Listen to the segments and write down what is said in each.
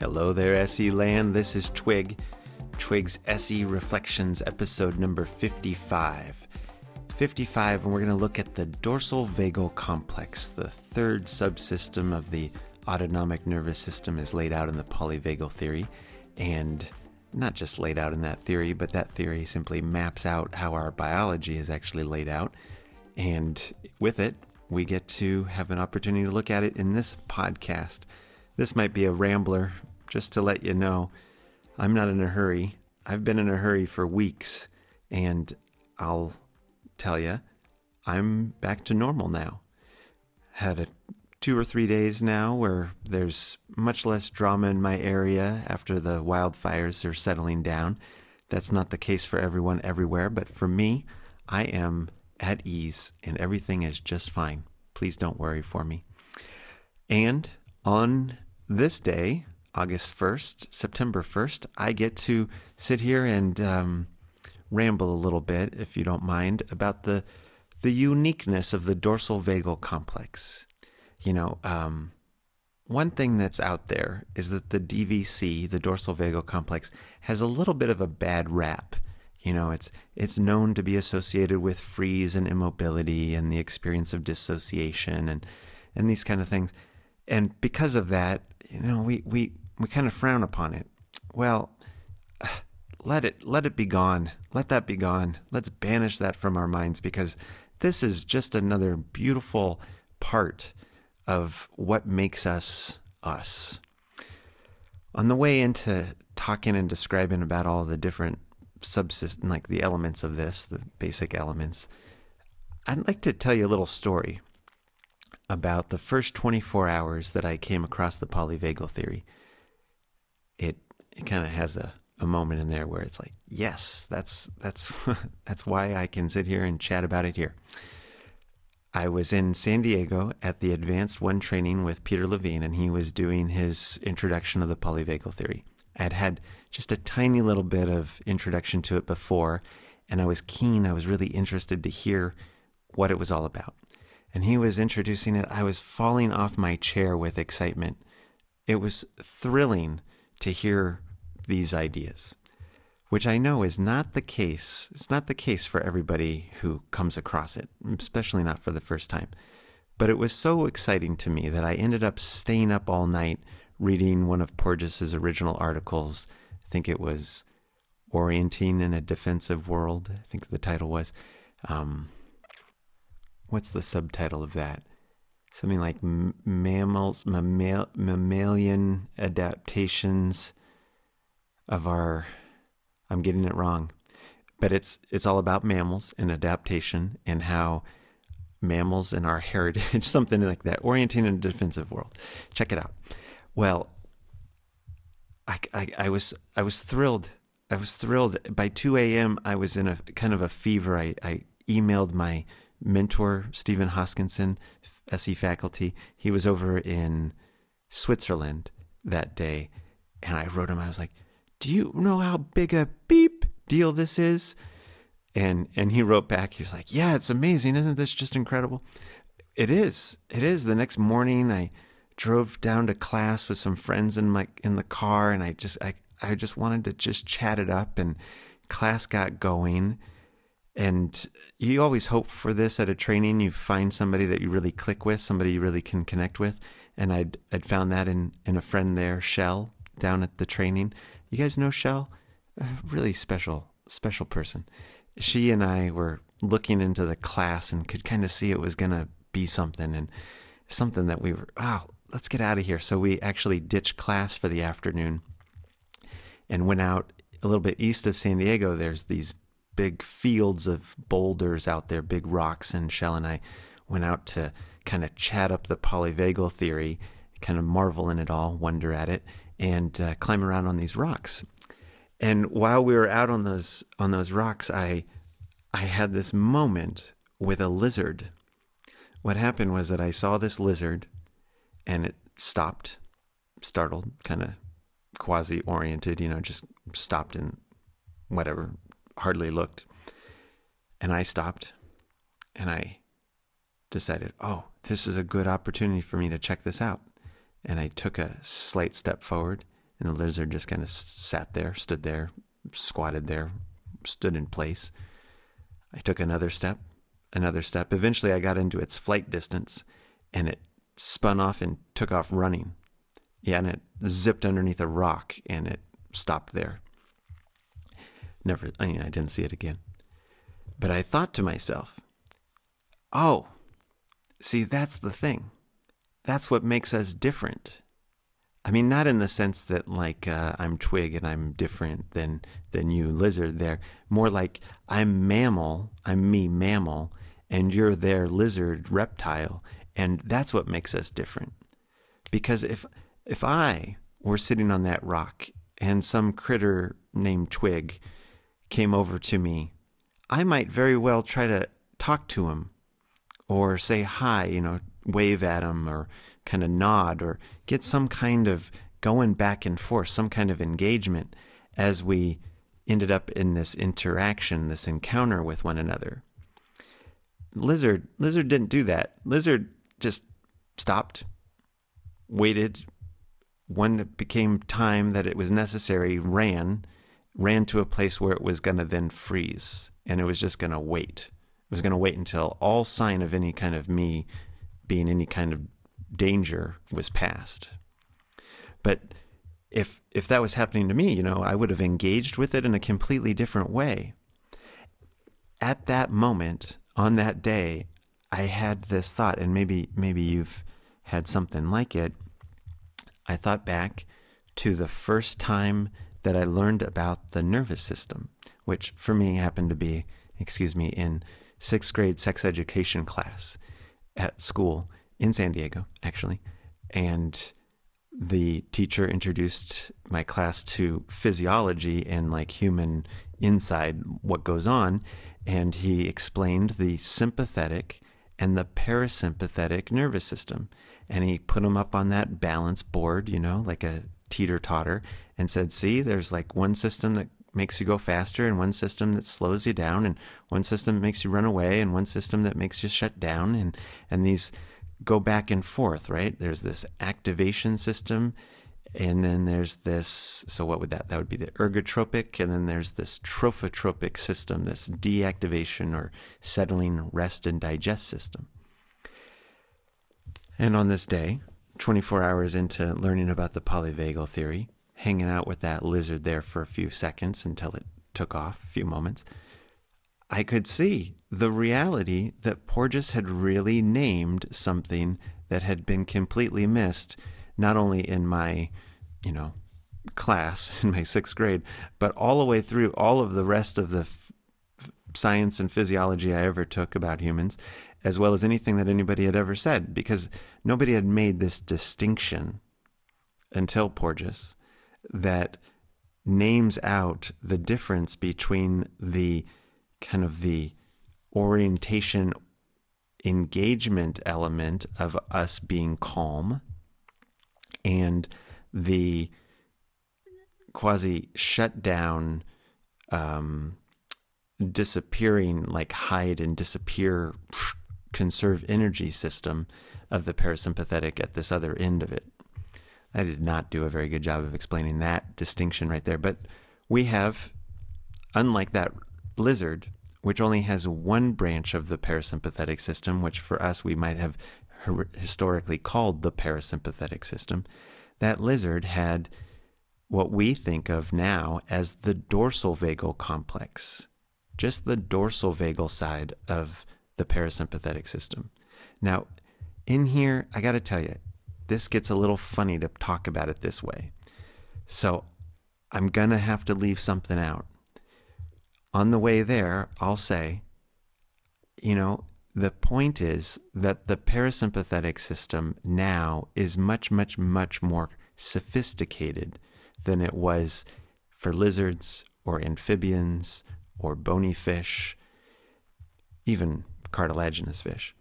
Hello there, SE Land. This is Twig. Twig's SE Reflections, episode number 55. 55, and we're going to look at the dorsal vagal complex, the third subsystem of the autonomic nervous system is laid out in the polyvagal theory. And not just laid out in that theory, but that theory simply maps out how our biology is actually laid out. And with it, we get to have an opportunity to look at it in this podcast. This might be a rambler, just to let you know. I'm not in a hurry. I've been in a hurry for weeks, and I'll tell you, I'm back to normal now. Had a two or three days now where there's much less drama in my area after the wildfires are settling down. That's not the case for everyone everywhere, but for me, I am at ease and everything is just fine. Please don't worry for me. And on this day, August 1st, September 1st, I get to sit here and um, ramble a little bit, if you don't mind, about the, the uniqueness of the dorsal vagal complex. You know, um, one thing that's out there is that the DVC, the dorsal vagal complex, has a little bit of a bad rap. You know, it's it's known to be associated with freeze and immobility and the experience of dissociation and and these kind of things. And because of that, you know, we we we kind of frown upon it. Well, let it let it be gone. Let that be gone. Let's banish that from our minds because this is just another beautiful part of what makes us us. On the way into talking and describing about all the different subsystem, like the elements of this, the basic elements, I'd like to tell you a little story about the first 24 hours that I came across the polyvagal theory. It, it kind of has a, a moment in there where it's like, yes, that's that's that's why I can sit here and chat about it here. I was in San Diego at the Advanced One training with Peter Levine, and he was doing his introduction of the polyvagal theory. I had had just a tiny little bit of introduction to it before, and I was keen, I was really interested to hear what it was all about. And he was introducing it. I was falling off my chair with excitement. It was thrilling to hear these ideas which I know is not the case. It's not the case for everybody who comes across it, especially not for the first time. But it was so exciting to me that I ended up staying up all night reading one of Porges's original articles. I think it was Orienting in a Defensive World. I think the title was. Um, what's the subtitle of that? Something like mammals, mammal, mammalian adaptations of our I'm getting it wrong. But it's it's all about mammals and adaptation and how mammals and our heritage, something like that, orienting in a defensive world. Check it out. Well, I, I, I was I was thrilled. I was thrilled. By 2 a.m., I was in a kind of a fever. I, I emailed my mentor, Stephen Hoskinson, SE faculty. He was over in Switzerland that day. And I wrote him, I was like, do you know how big a beep deal this is? And and he wrote back, he was like, Yeah, it's amazing. Isn't this just incredible? It is. It is. The next morning I drove down to class with some friends in my in the car and I just I, I just wanted to just chat it up and class got going. And you always hope for this at a training. You find somebody that you really click with, somebody you really can connect with. And I'd I'd found that in, in a friend there, Shell, down at the training. You guys know Shell? A really special, special person. She and I were looking into the class and could kind of see it was going to be something and something that we were, oh, let's get out of here. So we actually ditched class for the afternoon and went out a little bit east of San Diego. There's these big fields of boulders out there, big rocks, and Shell and I went out to kind of chat up the polyvagal theory, kind of marvel in it all, wonder at it, and uh, climb around on these rocks. And while we were out on those on those rocks, I I had this moment with a lizard. What happened was that I saw this lizard, and it stopped, startled, kind of quasi oriented, you know, just stopped and whatever, hardly looked. And I stopped, and I decided, oh, this is a good opportunity for me to check this out. And I took a slight step forward, and the lizard just kind of sat there, stood there, squatted there, stood in place. I took another step, another step. Eventually, I got into its flight distance, and it spun off and took off running. Yeah, and it zipped underneath a rock, and it stopped there. Never, I mean, I didn't see it again. But I thought to myself, oh, see, that's the thing. That's what makes us different. I mean, not in the sense that like uh, I'm twig and I'm different than than you lizard. There, more like I'm mammal. I'm me mammal, and you're there lizard reptile, and that's what makes us different. Because if if I were sitting on that rock and some critter named Twig came over to me, I might very well try to talk to him or say hi, you know, wave at him or kind of nod or get some kind of going back and forth, some kind of engagement as we ended up in this interaction, this encounter with one another. Lizard, Lizard didn't do that. Lizard just stopped, waited. When it became time that it was necessary, ran, ran to a place where it was going to then freeze, and it was just going to wait. It was going to wait until all sign of any kind of me being any kind of danger was past. But if if that was happening to me, you know, I would have engaged with it in a completely different way. At that moment, on that day, I had this thought, and maybe maybe you've had something like it. I thought back to the first time that I learned about the nervous system, which for me happened to be, excuse me, in sixth grade sex education class at school in San Diego, actually. And the teacher introduced my class to physiology and like human inside, what goes on. And he explained the sympathetic and the parasympathetic nervous system. And he put them up on that balance board, you know, like a teeter totter, and said, See, there's like one system that makes you go faster, and one system that slows you down, and one system that makes you run away, and one system that makes you shut down. And, and these go back and forth, right? There's this activation system, and then there's this. So, what would that? That would be the ergotropic, and then there's this trophotropic system, this deactivation or settling, rest, and digest system. And on this day, 24 hours into learning about the polyvagal theory, hanging out with that lizard there for a few seconds until it took off, a few moments, I could see the reality that Porges had really named something that had been completely missed, not only in my, you know, class in my sixth grade, but all the way through all of the rest of the f- science and physiology I ever took about humans, as well as anything that anybody had ever said, because nobody had made this distinction until Porges that names out the difference between the kind of the orientation engagement element of us being calm and the quasi shutdown um, disappearing like hide and disappear conserve energy system of the parasympathetic at this other end of it. I did not do a very good job of explaining that distinction right there but we have unlike that lizard, which only has one branch of the parasympathetic system, which for us we might have historically called the parasympathetic system, that lizard had what we think of now as the dorsal vagal complex, just the dorsal vagal side of the parasympathetic system. Now, in here, I got to tell you, this gets a little funny to talk about it this way. So I'm going to have to leave something out on the way there, I'll say, you know, the point is that the parasympathetic system now is much, much, much more sophisticated than it was for lizards or amphibians or bony fish, even cartilaginous fish.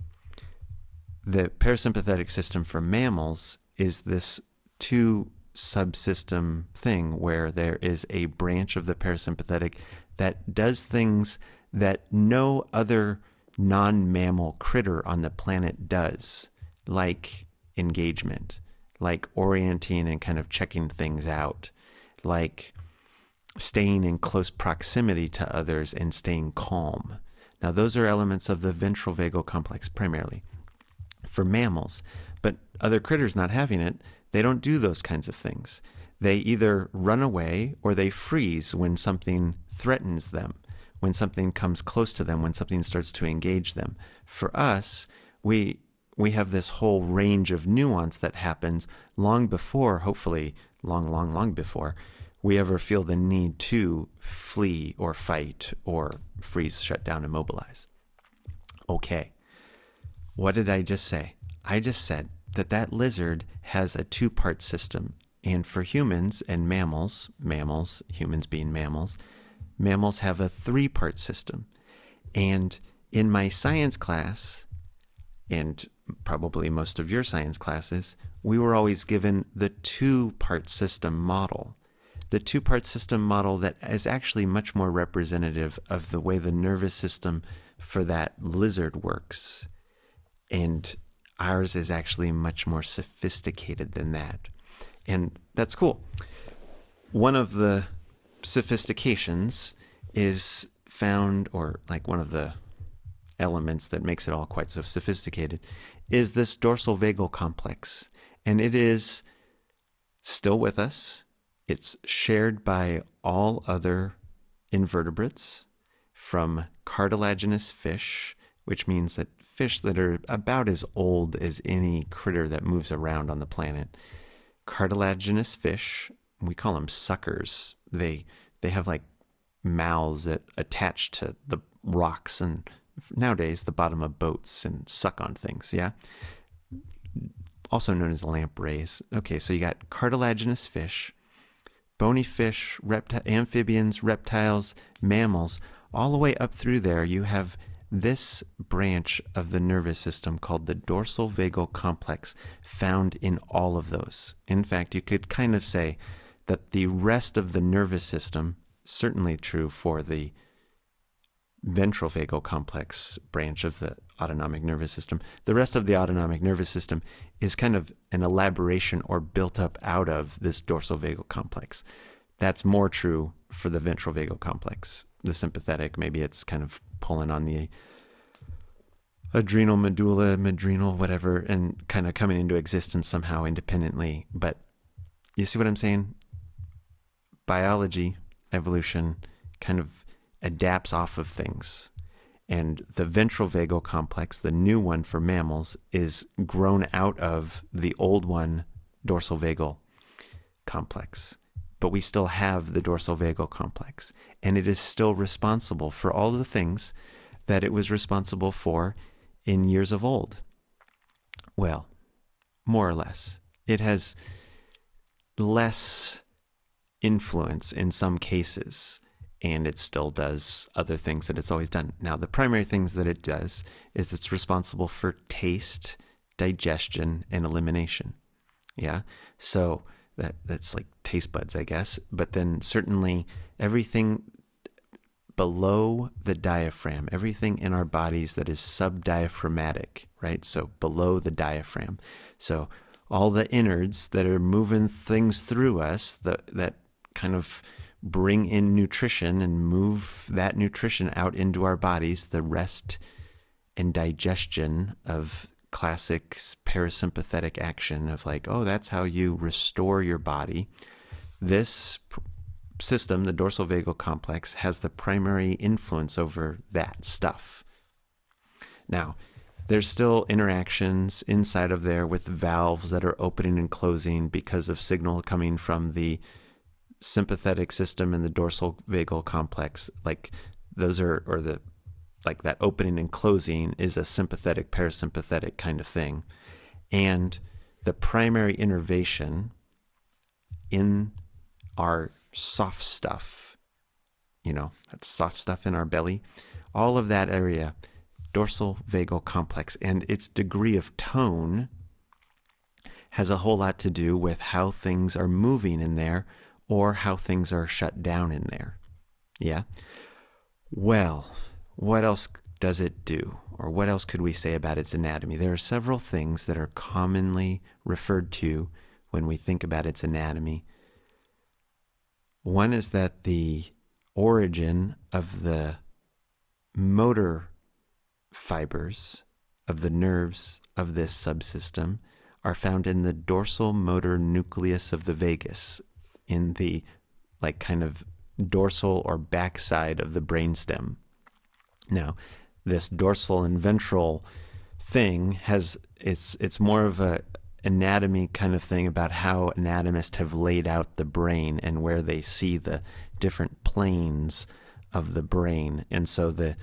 The parasympathetic system for mammals is this two subsystem thing where there is a branch of the parasympathetic that does things that no other non mammal critter on the planet does, like engagement, like orienting and kind of checking things out, like staying in close proximity to others and staying calm. Now, those are elements of the ventral vagal complex primarily for mammals, but other critters not having it, they don't do those kinds of things. They either run away or they freeze when something threatens them, when something comes close to them, when something starts to engage them. For us, we we have this whole range of nuance that happens long before, hopefully long, long, long before we ever feel the need to flee or fight or freeze, shut down, immobilize. Okay. What did I just say? I just said that that lizard has a two part system. And for humans and mammals, mammals, humans being mammals, mammals have a three part system. And in my science class, and probably most of your science classes, we were always given the two part system model the two part system model that is actually much more representative of the way the nervous system for that lizard works. And ours is actually much more sophisticated than that. And that's cool. One of the sophistications is found, or like one of the elements that makes it all quite so sophisticated, is this dorsal vagal complex. And it is still with us. It's shared by all other invertebrates from cartilaginous fish, which means that fish that are about as old as any critter that moves around on the planet. Cartilaginous fish, we call them suckers. They they have like mouths that attach to the rocks and nowadays the bottom of boats and suck on things, yeah? Also known as lampreys. Okay, so you got cartilaginous fish, bony fish, repti- amphibians, reptiles, mammals, all the way up through there, you have this branch of the nervous system called the dorsal vagal complex found in all of those. In fact, you could kind of say that the rest of the nervous system, certainly true for the ventral vagal complex branch of the autonomic nervous system. The rest of the autonomic nervous system is kind of an elaboration or built up out of this dorsal vagal complex. That's more true for the ventral vagal complex. The sympathetic, maybe it's kind of pulling on the adrenal medulla, adrenal, whatever, and kind of coming into existence somehow independently. But you see what I'm saying? Biology, evolution, kind of adapts off of things. And the ventral vagal complex, the new one for mammals, is grown out of the old one, dorsal vagal complex. But we still have the dorsal vagal complex, and it is still responsible for all the things that it was responsible for in years of old. Well, more or less. It has less influence in some cases and it still does other things that it's always done. Now, the primary things that it does is it's responsible for taste, digestion, and elimination. Yeah. So that that's like taste buds, I guess. But then certainly everything below the diaphragm, everything in our bodies that is subdiaphragmatic, right? So below the diaphragm. So all the innards that are moving things through us that that kind of bring in nutrition and move that nutrition out into our bodies, the rest and digestion of classic parasympathetic action of like, oh, that's how you restore your body. This system, the dorsal vagal complex, has the primary influence over that stuff. Now, there's still interactions inside of there with valves that are opening and closing because of signal coming from the sympathetic system and the dorsal vagal complex, like those are, or the, like that opening and closing is a sympathetic parasympathetic kind of thing. And the primary innervation in our soft stuff, you know, that soft stuff in our belly, all of that area, dorsal vagal complex, and its degree of tone has a whole lot to do with how things are moving in there or how things are shut down in there. Yeah? Well, what else does it do? or what else could we say about its anatomy? There are several things that are commonly referred to when we think about its anatomy. One is that the origin of the motor fibers of the nerves of this subsystem are found in the dorsal motor nucleus of the vagus, in the like kind of dorsal or backside of the brainstem. Now, this dorsal and ventral thing has it's it's more of a anatomy kind of thing about how anatomists have laid out the brain and where they see the different planes of the brain. And so the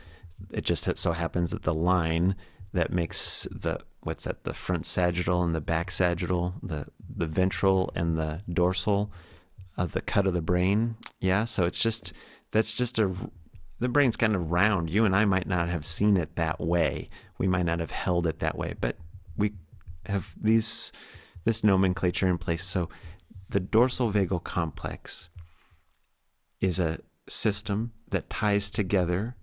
it just so happens that the line that makes the what's that the front sagittal and the back sagittal, the the ventral and the dorsal of the cut of the brain. Yeah, so it's just that's just a the brain's kind of round. You and I might not have seen it that way. We might not have held it that way, but we have these this nomenclature in place. So the dorsal vagal complex is a system that ties together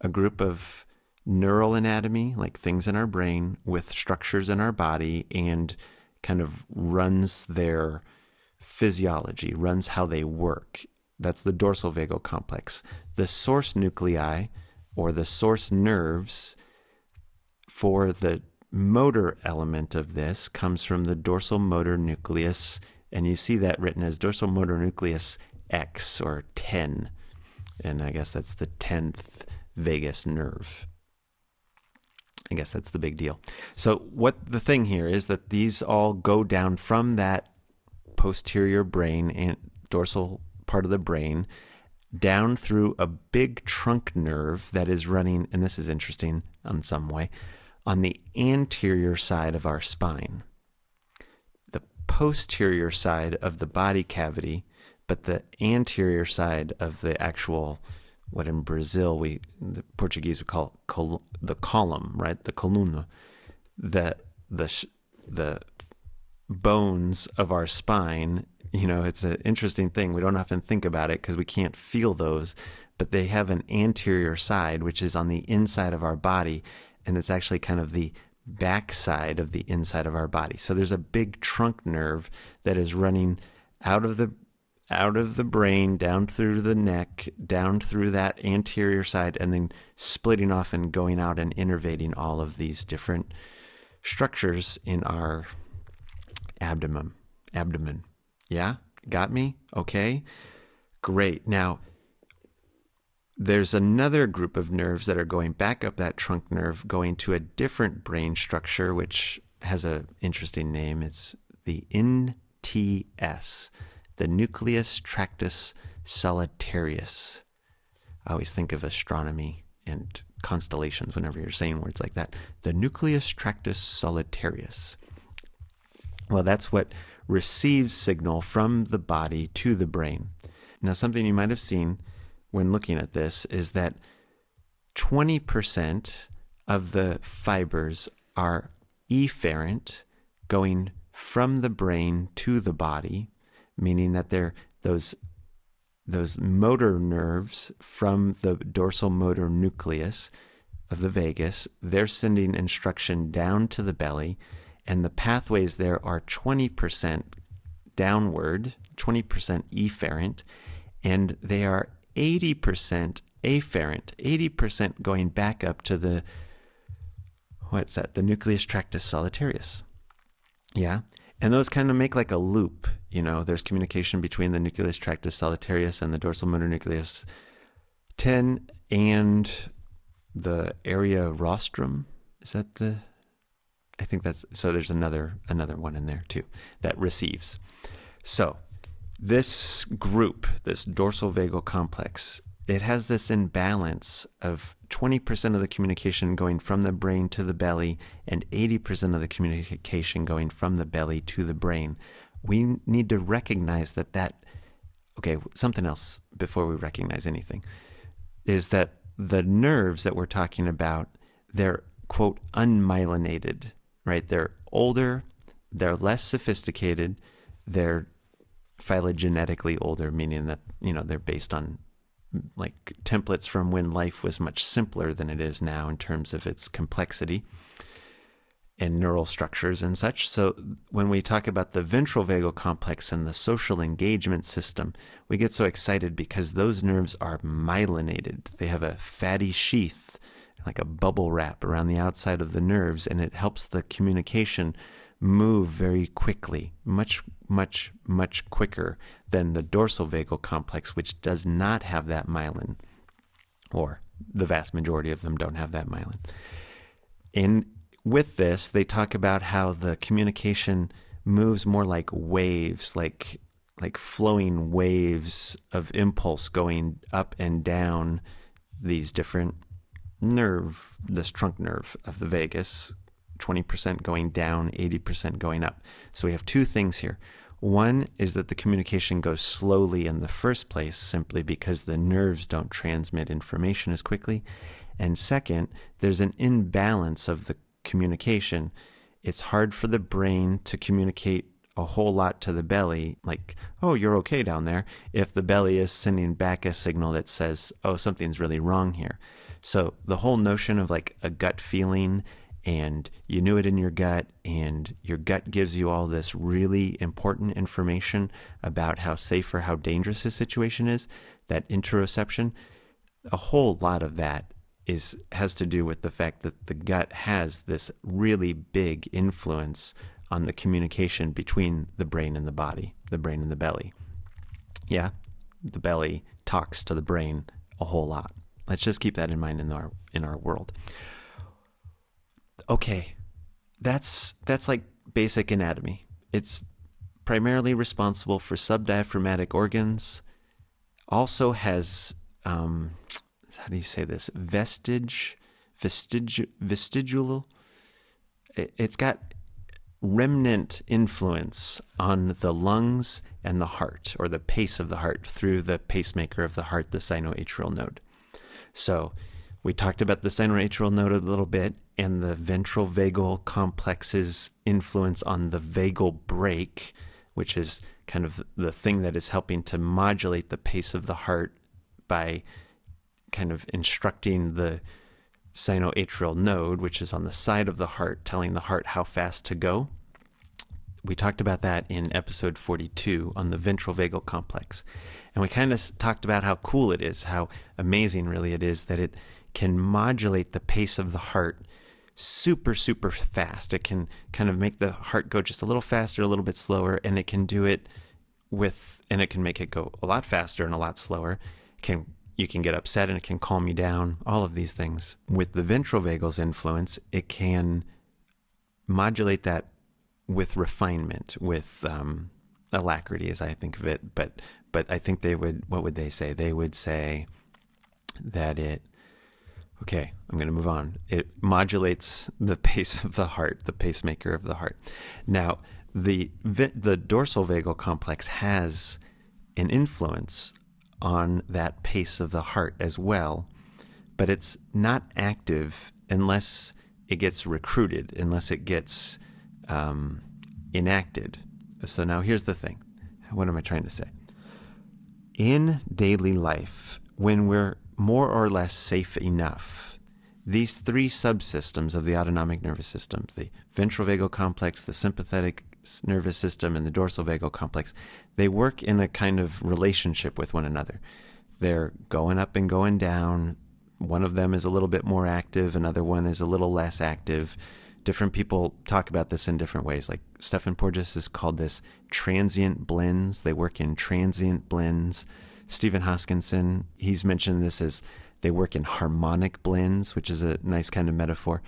a group of neural anatomy, like things in our brain, with structures in our body and kind of runs their physiology, runs how they work. That's the dorsal vagal complex. The source nuclei or the source nerves for the motor element of this comes from the dorsal motor nucleus, and you see that written as dorsal motor nucleus X or 10. And I guess that's the 10th vagus nerve. I guess that's the big deal. So, what the thing here is that these all go down from that posterior brain and dorsal part of the brain down through a big trunk nerve that is running, and this is interesting in some way, on the anterior side of our spine. The posterior side of the body cavity, but the anterior side of the actual what in Brazil we the Portuguese would call col- the column, right? The columna, the the the bones of our spine. You know, it's an interesting thing. We don't often think about it because we can't feel those, but they have an anterior side which is on the inside of our body, and it's actually kind of the back side of the inside of our body. So there's a big trunk nerve that is running out of the out of the brain, down through the neck, down through that anterior side, and then splitting off and going out and innervating all of these different structures in our abdomen. Abdomen. Yeah? Got me? Okay. Great. Now, there's another group of nerves that are going back up that trunk nerve, going to a different brain structure, which has an interesting name. It's the NTS the nucleus tractus solitarius. I always think of astronomy and constellations whenever you're saying words like that. The nucleus tractus solitarius. Well, that's what receives signal from the body to the brain. Now, something you might have seen when looking at this is that 20% of the fibers are efferent, going from the brain to the body, meaning that they're those those motor nerves from the dorsal motor nucleus of the vagus, they're sending instruction down to the belly, and the pathways there are 20% downward, 20% efferent, and they are 80% afferent, 80% going back up to the, what's that, the nucleus tractus solitarius. Yeah. And those kind of make like a loop. You know, there's communication between the nucleus tractus solitarius and the dorsal motor nucleus 10 and the area rostrum. Is that the I think that's so there's another another one in there too that receives. So, this group, this dorsal vagal complex, it has this imbalance of 20% of the communication going from the brain to the belly and 80% of the communication going from the belly to the brain. We need to recognize that that okay, something else before we recognize anything is that the nerves that we're talking about, they're quote unmyelinated, right? They're older, they're less sophisticated, they're phylogenetically older, meaning that, you know, they're based on like templates from when life was much simpler than it is now in terms of its complexity and neural structures and such. So when we talk about the ventral vagal complex and the social engagement system, we get so excited because those nerves are myelinated. They have a fatty sheath, like a bubble wrap around the outside of the nerves, and it helps the communication move very quickly, much, much, much quicker than the dorsal vagal complex, which does not have that myelin, or the vast majority of them don't have that myelin. In with this, they talk about how the communication moves more like waves, like like flowing waves of impulse going up and down these different nerve, this trunk nerve of the vagus, 20% going down, 80% going up. So we have two things here. One is that the communication goes slowly in the first place simply because the nerves don't transmit information as quickly. And second, there's an imbalance of the communication, it's hard for the brain to communicate a whole lot to the belly, like, oh, you're okay down there, if the belly is sending back a signal that says, oh, something's really wrong here. So the whole notion of like a gut feeling and you knew it in your gut, and your gut gives you all this really important information about how safe or how dangerous a situation is, that interoception, a whole lot of that is has to do with the fact that the gut has this really big influence on the communication between the brain and the body, the brain and the belly. Yeah, the belly talks to the brain a whole lot. Let's just keep that in mind in our in our world. Okay. That's that's like basic anatomy. It's primarily responsible for subdiaphragmatic organs. Also has um, how do you say this? Vestige, vestige, vestigial. It's got remnant influence on the lungs and the heart, or the pace of the heart, through the pacemaker of the heart, the sinoatrial node. So, we talked about the sinoatrial node a little bit and the ventral vagal complex's influence on the vagal brake, which is kind of the thing that is helping to modulate the pace of the heart by kind of instructing the sinoatrial node, which is on the side of the heart, telling the heart how fast to go. We talked about that in episode 42 on the ventral vagal complex. And we kind of talked about how cool it is, how amazing really it is that it can modulate the pace of the heart super, super fast. It can kind of make the heart go just a little faster, a little bit slower, and it can do it with, and it can make it go a lot faster and a lot slower. It can you can get upset and it can calm you down, all of these things. With the ventral vagal's influence, it can modulate that with refinement, with um, alacrity, as I think of it. But but I think they would. What would they say? They would say that it. Okay, I'm going to move on. It modulates the pace of the heart, the pacemaker of the heart. Now, the the dorsal vagal complex has an influence on that pace of the heart as well, but it's not active unless it gets recruited, unless it gets um, enacted. So now here's the thing. What am I trying to say? In daily life, when we're more or less safe enough, these three subsystems of the autonomic nervous system, the ventral vagal complex, the sympathetic nervous system and the dorsal vagal complex, they work in a kind of relationship with one another. They're going up and going down. One of them is a little bit more active, another one is a little less active. Different people talk about this in different ways. Like Stephen Porges has called this transient blends. They work in transient blends. Stephen Hoskinson, he's mentioned this as they work in harmonic blends, which is a nice kind of metaphor.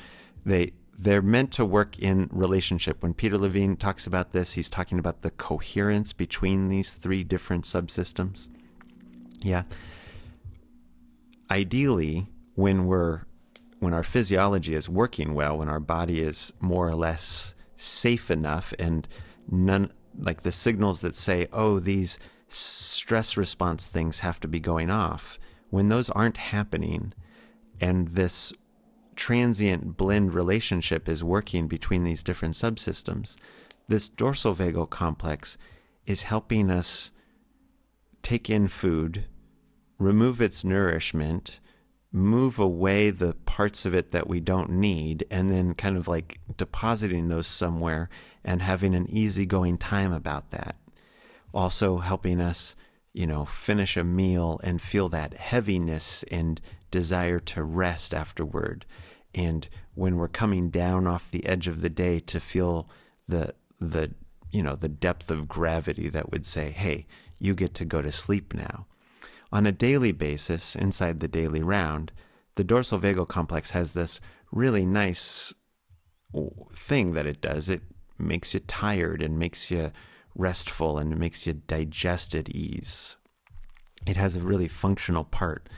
They they're meant to work in relationship. When Peter Levine talks about this, he's talking about the coherence between these three different subsystems. Yeah. Ideally, when we're when our physiology is working well, when our body is more or less safe enough and none like the signals that say, "Oh, these stress response things have to be going off." When those aren't happening and this transient blend relationship is working between these different subsystems, this dorsal vagal complex is helping us take in food, remove its nourishment, move away the parts of it that we don't need, and then kind of like depositing those somewhere and having an easygoing time about that. Also helping us, you know, finish a meal and feel that heaviness and desire to rest afterward. And when we're coming down off the edge of the day to feel the the you know the depth of gravity that would say, "Hey, you get to go to sleep now." On a daily basis, inside the daily round, the dorsal vagal complex has this really nice thing that it does. It makes you tired and makes you restful and makes you digest at ease. It has a really functional part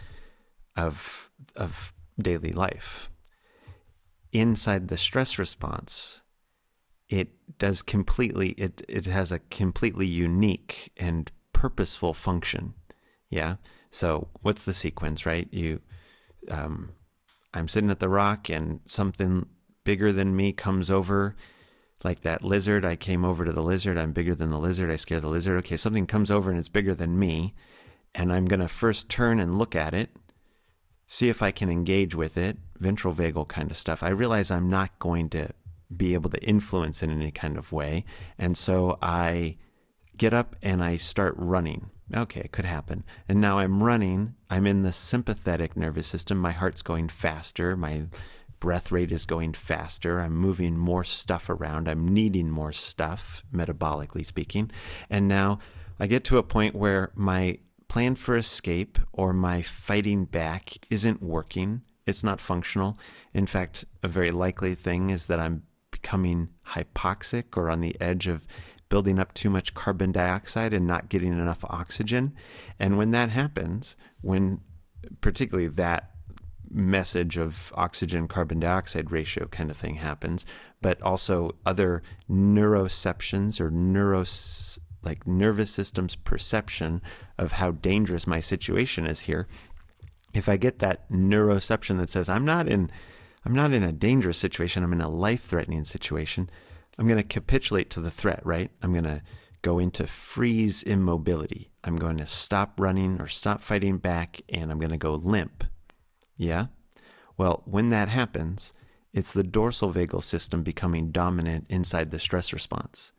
of of daily life. Inside the stress response, it does completely it it has a completely unique and purposeful function. Yeah. So what's the sequence, right? You um I'm sitting at the rock and something bigger than me comes over like that lizard. I came over to the lizard. I'm bigger than the lizard. I scare the lizard. Okay, something comes over and it's bigger than me. And I'm going to first turn and look at it, see if I can engage with it, ventral vagal kind of stuff. I realize I'm not going to be able to influence in any kind of way. And so I get up and I start running. Okay, it could happen. And now I'm running. I'm in the sympathetic nervous system. My heart's going faster. My breath rate is going faster. I'm moving more stuff around. I'm needing more stuff, metabolically speaking. And now I get to a point where my plan for escape or my fighting back isn't working. It's not functional. In fact, a very likely thing is that I'm becoming hypoxic or on the edge of building up too much carbon dioxide and not getting enough oxygen. And when that happens, when particularly that message of oxygen carbon dioxide ratio kind of thing happens, but also other neuroceptions or neuros like nervous system's perception of how dangerous my situation is here. If I get that neuroception that says I'm not in I'm not in a dangerous situation, I'm in a life-threatening situation, I'm going to capitulate to the threat, right? I'm going to go into freeze immobility. I'm going to stop running or stop fighting back and I'm going to go limp. Yeah? Well, when that happens, it's the dorsal vagal system becoming dominant inside the stress response.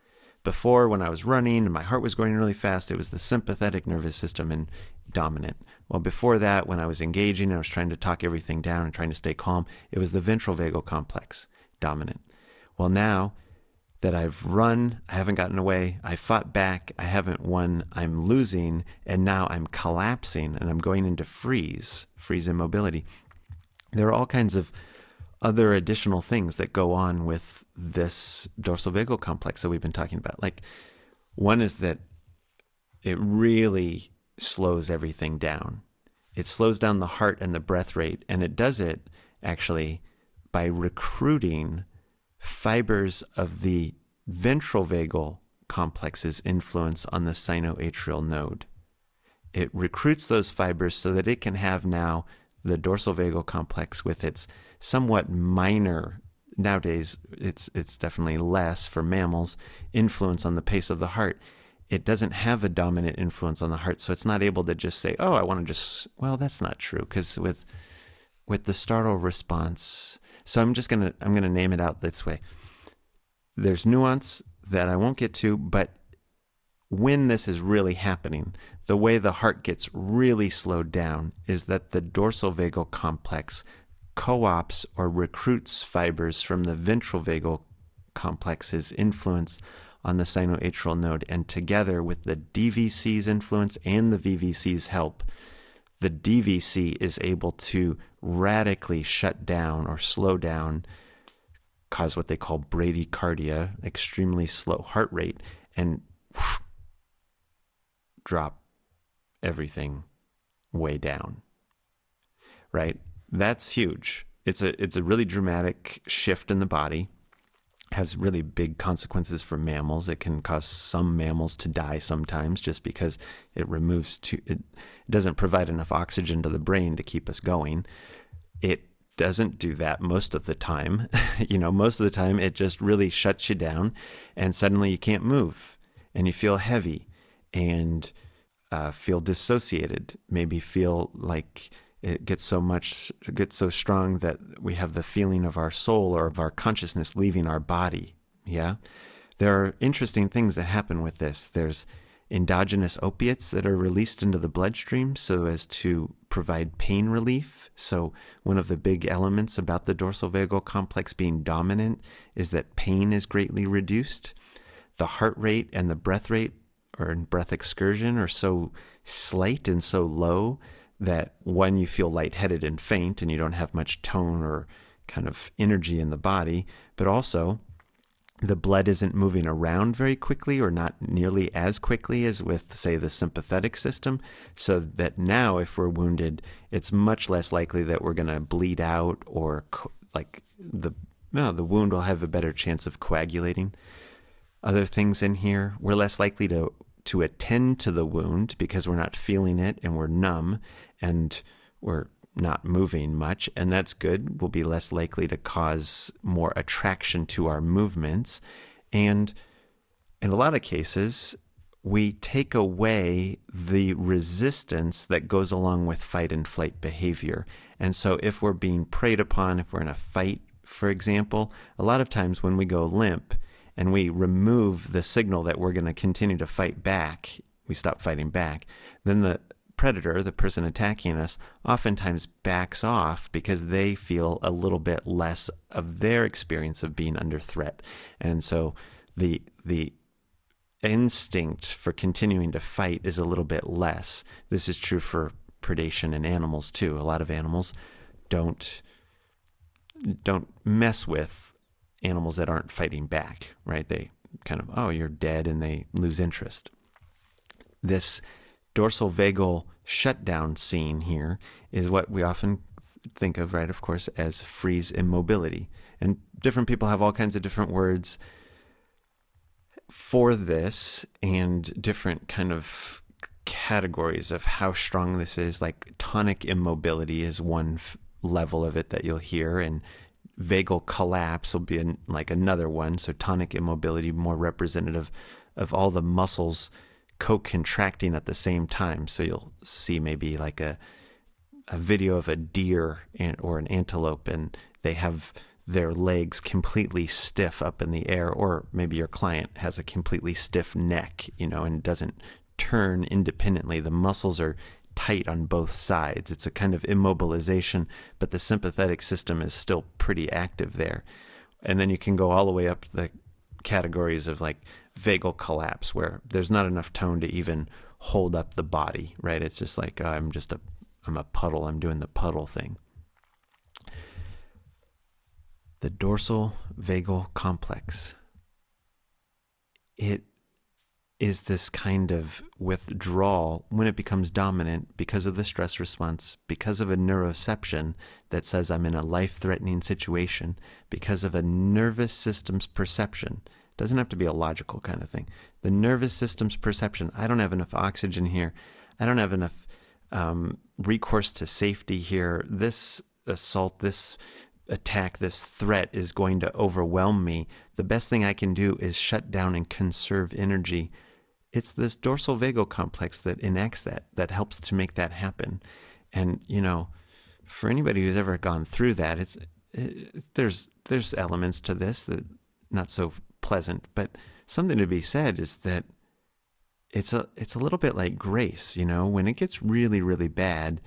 Before, when I was running and my heart was going really fast, it was the sympathetic nervous system and dominant. Well, before that, when I was engaging and I was trying to talk everything down and trying to stay calm, it was the ventral vagal complex dominant. Well, now that I've run, I haven't gotten away, I fought back, I haven't won, I'm losing, and now I'm collapsing and I'm going into freeze, freeze immobility. There are all kinds of other additional things that go on with this dorsal vagal complex that we've been talking about. Like, one is that it really slows everything down. It slows down the heart and the breath rate, and it does it actually by recruiting fibers of the ventral vagal complex's influence on the sinoatrial node. It recruits those fibers so that it can have now the dorsal vagal complex with its somewhat minor nowadays it's it's definitely less for mammals influence on the pace of the heart it doesn't have a dominant influence on the heart so it's not able to just say oh i want to just well that's not true because with with the startle response so I'm just gonna I'm gonna name it out this way. There's nuance that I won't get to, but when this is really happening, the way the heart gets really slowed down is that the dorsal vagal complex co-ops or recruits fibers from the ventral vagal complex's influence on the sinoatrial node, and together with the DVC's influence and the VVC's help, the DVC is able to radically shut down or slow down, cause what they call bradycardia, extremely slow heart rate, and whoosh, drop everything way down. Right? That's huge. It's a it's a really dramatic shift in the body has really big consequences for mammals. It can cause some mammals to die sometimes just because it removes it doesn't provide enough oxygen to the brain to keep us going. It doesn't do that most of the time. you know, most of the time it just really shuts you down and suddenly you can't move and you feel heavy and uh, feel dissociated, maybe feel like it gets so much, gets so strong that we have the feeling of our soul or of our consciousness leaving our body. Yeah. There are interesting things that happen with this. There's endogenous opiates that are released into the bloodstream so as to provide pain relief. So, one of the big elements about the dorsal vagal complex being dominant is that pain is greatly reduced. The heart rate and the breath rate or breath excursion are so slight and so low that when you feel lightheaded and faint and you don't have much tone or kind of energy in the body, but also the blood isn't moving around very quickly or not nearly as quickly as with, say, the sympathetic system. So that now, if we're wounded, it's much less likely that we're going to bleed out or co- like the no, the wound will have a better chance of coagulating. Other things in here, we're less likely to to attend to the wound because we're not feeling it and we're numb and we're not moving much, and that's good. We'll be less likely to cause more attraction to our movements. And in a lot of cases, we take away the resistance that goes along with fight and flight behavior. And so, if we're being preyed upon, if we're in a fight, for example, a lot of times when we go limp and we remove the signal that we're going to continue to fight back, we stop fighting back, then the predator, the person attacking us, oftentimes backs off because they feel a little bit less of their experience of being under threat. And so the the instinct for continuing to fight is a little bit less. This is true for predation in animals too. A lot of animals don't don't mess with animals that aren't fighting back, right? They kind of, oh, you're dead and they lose interest. This dorsal vagal shutdown scene here is what we often think of, right, of course, as freeze immobility. And different people have all kinds of different words for this and different kind of categories of how strong this is. Like tonic immobility is one f- level of it that you'll hear, and vagal collapse will be an, like another one. So tonic immobility, more representative of all the muscles co-contracting at the same time. So you'll see maybe like a a video of a deer and, or an antelope, and they have their legs completely stiff up in the air, or maybe your client has a completely stiff neck, you know, and doesn't turn independently. The muscles are tight on both sides. It's a kind of immobilization, but the sympathetic system is still pretty active there. And then you can go all the way up the categories of like vagal collapse where there's not enough tone to even hold up the body, right? It's just like uh, I'm just a I'm a puddle. I'm doing the puddle thing. The dorsal vagal complex. It is this kind of withdrawal when it becomes dominant because of the stress response, because of a neuroception that says I'm in a life threatening situation, because of a nervous system's perception doesn't have to be a logical kind of thing. The nervous system's perception I don't have enough oxygen here. I don't have enough um, recourse to safety here. This assault, this attack, this threat is going to overwhelm me. The best thing I can do is shut down and conserve energy. It's this dorsal vagal complex that enacts that, that helps to make that happen. And, you know, for anybody who's ever gone through that, it's it, there's there's elements to this that not so pleasant, but something to be said is that it's a it's a little bit like grace, you know, when it gets really really bad,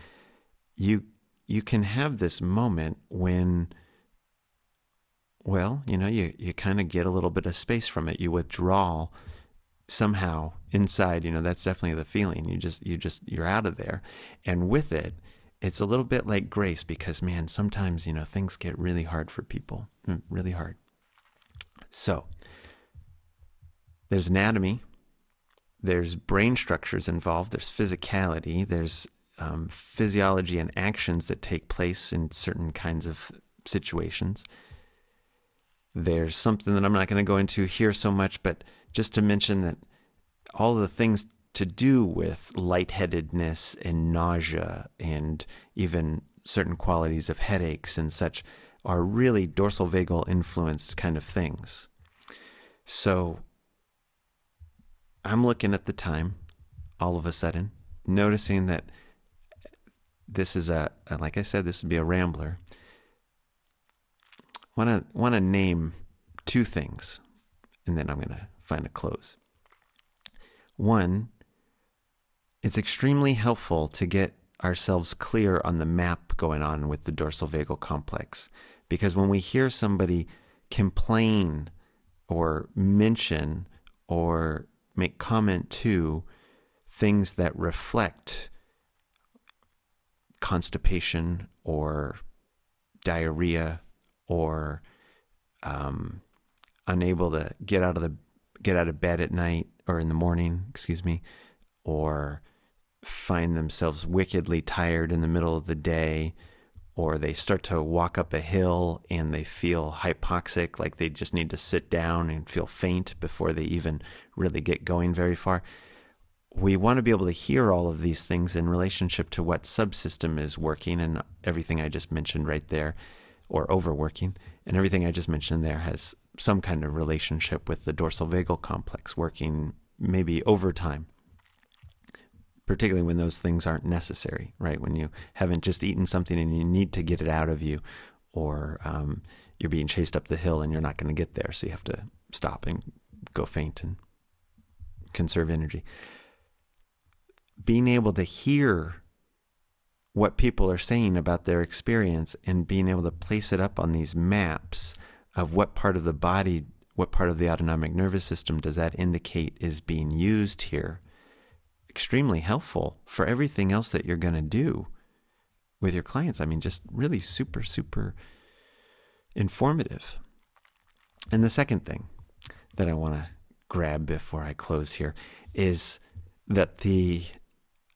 you you can have this moment when well, you know, you you kind of get a little bit of space from it. You withdraw somehow inside, you know, that's definitely the feeling. You just you just you're out of there. And with it, it's a little bit like grace because man, sometimes, you know, things get really hard for people. Mm, really hard. So, there's anatomy, there's brain structures involved, there's physicality, there's um, physiology and actions that take place in certain kinds of situations. There's something that I'm not going to go into here so much, but just to mention that all the things to do with lightheadedness and nausea and even certain qualities of headaches and such are really dorsal vagal influenced kind of things. So I'm looking at the time all of a sudden, noticing that this is a, like I said, this would be a rambler. Want to name two things, and then I'm to find a close. One, it's extremely helpful to get ourselves clear on the map going on with the dorsal vagal complex, because when we hear somebody complain or mention or make comment to things that reflect constipation or diarrhea or um, unable to get out of the get out of bed at night or in the morning, excuse me, or find themselves wickedly tired in the middle of the day, or they start to walk up a hill and they feel hypoxic, like they just need to sit down and feel faint before they even really get going very far. We want to be able to hear all of these things in relationship to what subsystem is working and everything I just mentioned right there, or overworking. And everything I just mentioned there has some kind of relationship with the dorsal vagal complex working maybe overtime particularly when those things aren't necessary, right? When you haven't just eaten something and you need to get it out of you, or um, you're being chased up the hill and you're not going to get there, so you have to stop and go faint and conserve energy. Being able to hear what people are saying about their experience and being able to place it up on these maps of what part of the body, what part of the autonomic nervous system does that indicate is being used here extremely helpful for everything else that you're going to do with your clients. I mean, just really super, super informative. And the second thing that I want to grab before I close here is that the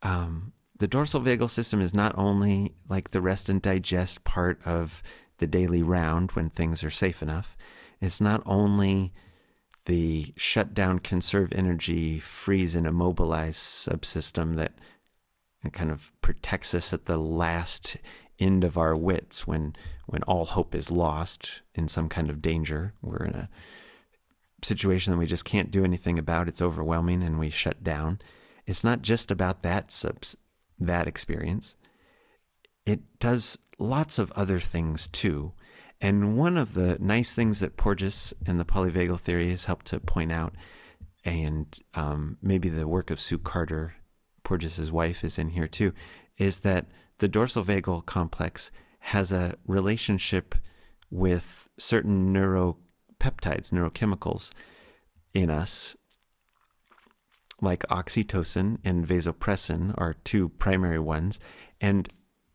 um, the dorsal vagal system is not only like the rest and digest part of the daily round when things are safe enough. It's not only the shut down, conserve energy, freeze, and immobilize subsystem that kind of protects us at the last end of our wits when when all hope is lost in some kind of danger. We're in a situation that we just can't do anything about. It's overwhelming, and we shut down. It's not just about that subs that experience. It does lots of other things too. And one of the nice things that Porges and the polyvagal theory has helped to point out, and um, maybe the work of Sue Carter, Porges's wife, is in here too, is that the dorsal vagal complex has a relationship with certain neuropeptides, neurochemicals in us, like oxytocin and vasopressin are two primary ones. And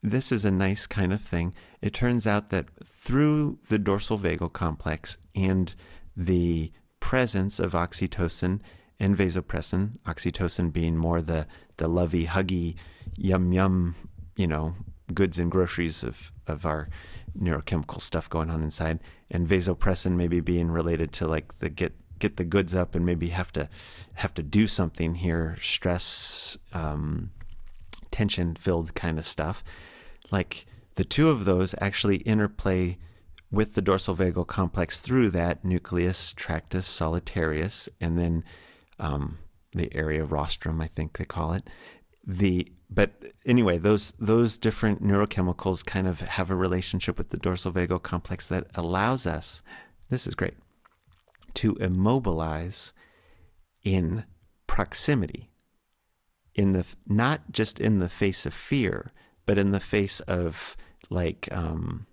this is a nice kind of thing. It turns out that through the dorsal vagal complex and the presence of oxytocin and vasopressin, oxytocin being more the, the lovey, huggy, yum yum, you know, goods and groceries of, of our neurochemical stuff going on inside, and vasopressin maybe being related to like the get get the goods up and maybe have to have to do something here, stress, um, tension filled kind of stuff like the two of those actually interplay with the dorsal vagal complex through that nucleus tractus solitarius and then um, the area rostrum i think they call it. The but anyway those those different neurochemicals kind of have a relationship with the dorsal vagal complex that allows us this is great to immobilize in proximity in the not just in the face of fear but in the face of like um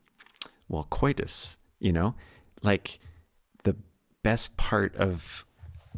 well coitus you know? Like the best part of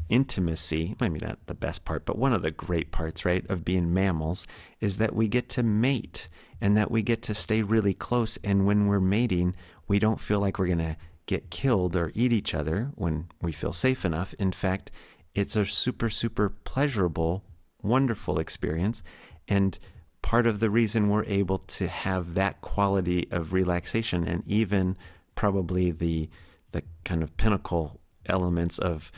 intimacy maybe not the best part but one of the great parts right of being mammals is that we get to mate and that we get to stay really close. And when we're mating we don't feel like we're going to get killed or eat each other when we feel safe enough. In fact it's a super super pleasurable wonderful experience. And part of the reason we're able to have that quality of relaxation and even probably the the kind of pinnacle elements of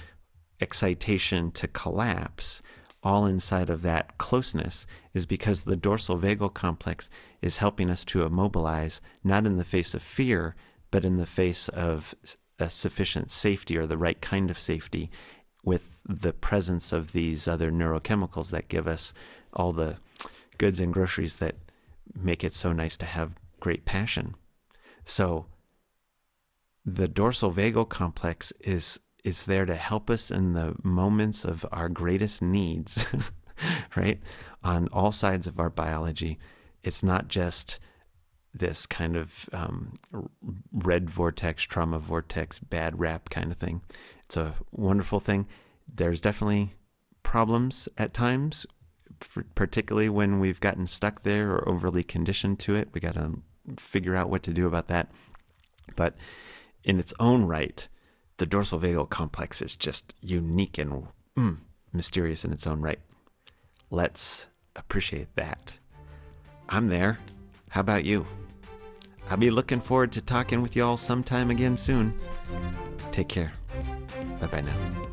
excitation to collapse all inside of that closeness is because the dorsal vagal complex is helping us to immobilize not in the face of fear but in the face of a sufficient safety or the right kind of safety with the presence of these other neurochemicals that give us all the goods and groceries that make it so nice to have great passion. So the dorsal vagal complex is is there to help us in the moments of our greatest needs, right? On all sides of our biology. It's not just this kind of um, red vortex, trauma vortex, bad rap kind of thing. It's a wonderful thing. There's definitely problems at times, particularly when we've gotten stuck there or overly conditioned to it. We got to figure out what to do about that. But in its own right, the dorsal vagal complex is just unique and mm, mysterious in its own right. Let's appreciate that. I'm there. How about you? I'll be looking forward to talking with y'all sometime again soon. Take care. Bye bye now.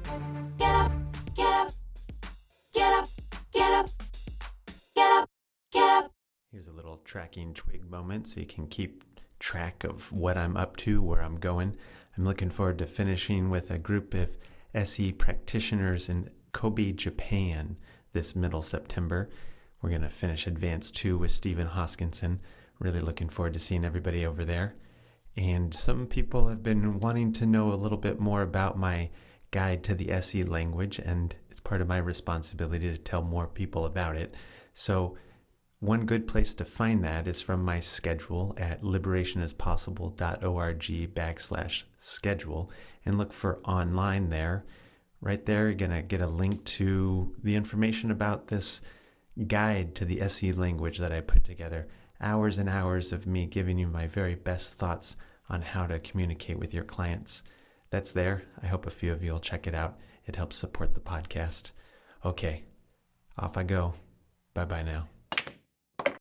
Tracking twig moment so you can keep track of what I'm up to, where I'm going. I'm looking forward to finishing with a group of SE practitioners in Kobe, Japan this middle September. We're going to finish Advanced 2 with Stephen Hoskinson. Really looking forward to seeing everybody over there. And some people have been wanting to know a little bit more about my guide to the SE language, and it's part of my responsibility to tell more people about it. So, one good place to find that is from my schedule at liberationispossible.org backslash schedule and look for online there. Right there, you're going to get a link to the information about this guide to the SE language that I put together hours and hours of me giving you my very best thoughts on how to communicate with your clients. That's there. I hope a few of you will check it out. It helps support the podcast. Okay, off I go. Bye bye now.